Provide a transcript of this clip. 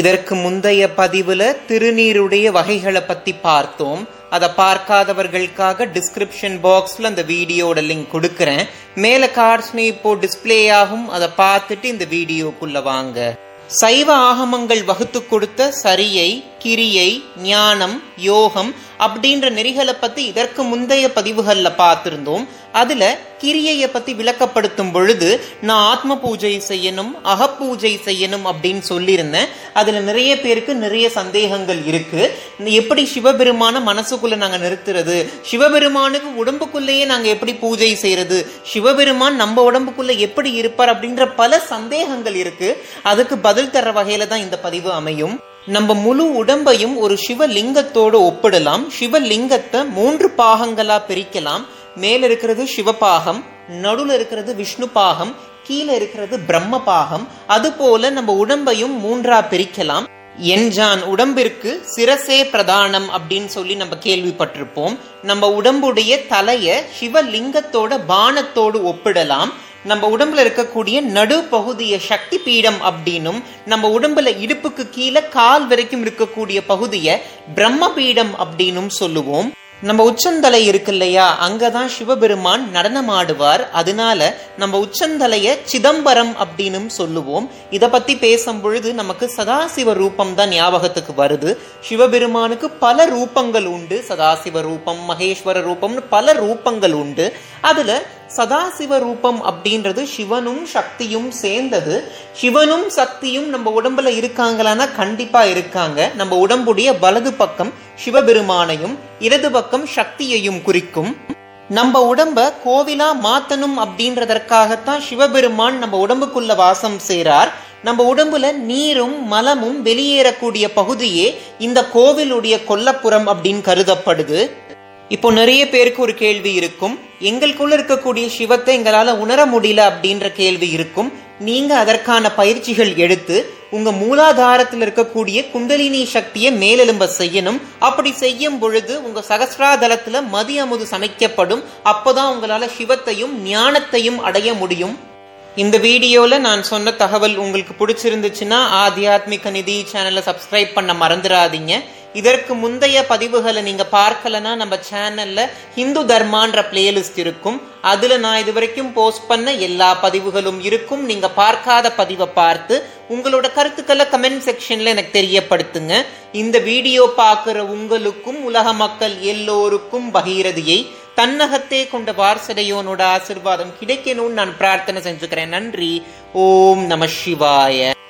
இதற்கு முந்தைய பதிவுல திருநீருடைய வகைகளை பத்தி பார்த்தோம். அதை பார்க்காதவர்களுக்காக டிஸ்கிரிப்ஷன் பாக்ஸ்ல அந்த வீடியோட லிங்க் கொடுக்கறேன். மேல கார்ட்ஸ்ல இப்போ டிஸ்பிளே ஆகும். அதை பார்த்துட்டு இந்த வீடியோக்குள்ள வாங்க. சைவ ஆகமங்கள் வகுத்து கொடுத்த சரியை கிரியை ஞானம் யோகம் அப்படின்ற நெறிகளை பத்தி இதற்கு முந்தைய பதிவுகள்ல பார்த்திருந்தோம். அதுல கிரியையை பத்தி விளக்கப்படுத்தும் பொழுது நான் ஆத்ம பூஜை செய்யணும் அகப்பூஜை செய்யணும் அப்படின்னு சொல்லியிருந்தேன். அதுல நிறைய பேருக்கு நிறைய சந்தேகங்கள் இருக்கு. எப்படி சிவபெருமான மனசுக்குள்ள நாங்க நிறுத்துறது? சிவபெருமானுக்கு உடம்புக்குள்ளேயே நாங்க எப்படி பூஜை செய்யறது? சிவபெருமான் நம்ம உடம்புக்குள்ள எப்படி இருப்பார் அப்படின்ற பல சந்தேகங்கள் இருக்கு. அதுக்கு பதில் தர வகையில தான் இந்த பதிவு அமையும். நம்ம முழு உடம்பையும் ஒரு சிவலிங்கத்தோடு ஒப்பிடலாம். சிவலிங்கத்தை மூன்று பாகங்களா பிரிக்கலாம். மேல இருக்கிறது சிவபாகம் நடுல இருக்கிறது விஷ்ணு பாகம் கீழே இருக்கிறது பிரம்ம பாகம். அது போல நம்ம உடம்பையும் மூன்றா பிரிக்கலாம். என்ஜான் உடம்பிற்கு சிரசே பிரதானம் அப்படின்னு சொல்லி நம்ம கேள்விப்பட்டிருப்போம். நம்ம உடம்புடைய தலைய சிவலிங்கத்தோட பானத்தோடு ஒப்பிடலாம். நம்ம உடம்புல இருக்கக்கூடிய நடு பகுதிய சக்தி பீடம் அப்படின்னும் நம்ம உடம்புல இடுப்புக்கு கீழே கால் வரைக்கும் இருக்கக்கூடிய பகுதிய பிரம்ம பீடம் அப்படின்னும் சொல்லுவோம். நம்ம உச்சந்தலை இருக்கு இல்லையா? அங்கதான் சிவபெருமான் நடனமாடுவார். அதனால நம்ம உச்சந்தலைய சிதம்பரம் அப்படின்னு சொல்லுவோம். இத பத்தி பேசும் பொழுது நமக்கு சதாசிவ ரூபம் தான் ஞாபகத்துக்கு வருது. சிவபெருமானுக்கு பல ரூபங்கள் உண்டு. சதாசிவ ரூபம் மகேஸ்வர ரூபம்னு பல ரூபங்கள் உண்டு. அதுல சதாசிவ ரூபம் அப்படின்றது சிவனும் சக்தியும் சேர்ந்தது. சிவனும் சக்தியும் நம்ம உடம்புல இருக்காங்களான்னா கண்டிப்பா இருக்காங்க. நம்ம உடம்புடைய வலது பக்கம் சிவபெருமானையும் இடது பக்கம் சக்தியையும் குறிக்கும். நம்ம உடம்ப கோவிலா மாத்தணும் அப்படின்றதற்காகத்தான் சிவபெருமான் நம்ம உடம்புக்குள்ள வாசம் சேரார் நம்ம உடம்புல நீரும் மலமும் வெளியேறக்கூடிய பகுதியே இந்த கோவிலுடைய கொல்லப்புறம் அப்படின்னு கருதப்படுது. இப்போ நிறைய பேருக்கு ஒரு கேள்வி இருக்கும். எங்களுக்குள்ள இருக்கக்கூடிய சிவத்தை எங்களால உணர முடியல அப்படின்ற கேள்வி இருக்கும். நீங்க அதற்கான பயிற்சிகள் எடுத்து உங்க மூலாதாரத்தில் இருக்கக்கூடிய குண்டலினி சக்தியை மேலெலும்ப செய்யணும். அப்படி செய்யும் பொழுது உங்க சகசிராதலத்துல மதி அமுது சமைக்கப்படும். அப்பதான் உங்களால சிவத்தையும் ஞானத்தையும் அடைய முடியும். இந்த வீடியோல நான் சொன்ன தகவல் உங்களுக்கு பிடிச்சிருந்துச்சுன்னா ஆத்தியாத்மிக நிதி சேனலை சப்ஸ்கிரைப் பண்ண மறந்துடாதீங்க. இதற்கு முந்தைய பதிவுகளை நீங்க பார்க்கலனா நம்ம சேனல்ல ஹிந்து தர்மான்ற பிளேலிஸ்ட் இருக்கும். அதுல நான் இது வரைக்கும் போஸ்ட் பண்ண எல்லா பதிவுகளும் இருக்கும். நீங்க பார்க்காத பதிவை பார்த்து உங்களோட கருத்துக்களை கமெண்ட் செக்ஷன்ல எனக்கு தெரியப்படுத்துங்க. இந்த வீடியோ பார்க்குற உங்களுக்கும் உலக மக்கள் எல்லோருக்கும் பகீரதியை தன்னகத்தே கொண்ட வாரசடையோனோட ஆசிர்வாதம் கிடைக்கணும்னு நான் பிரார்த்தனை செஞ்சுக்கிறேன். நன்றி. ஓம் நம சிவாய.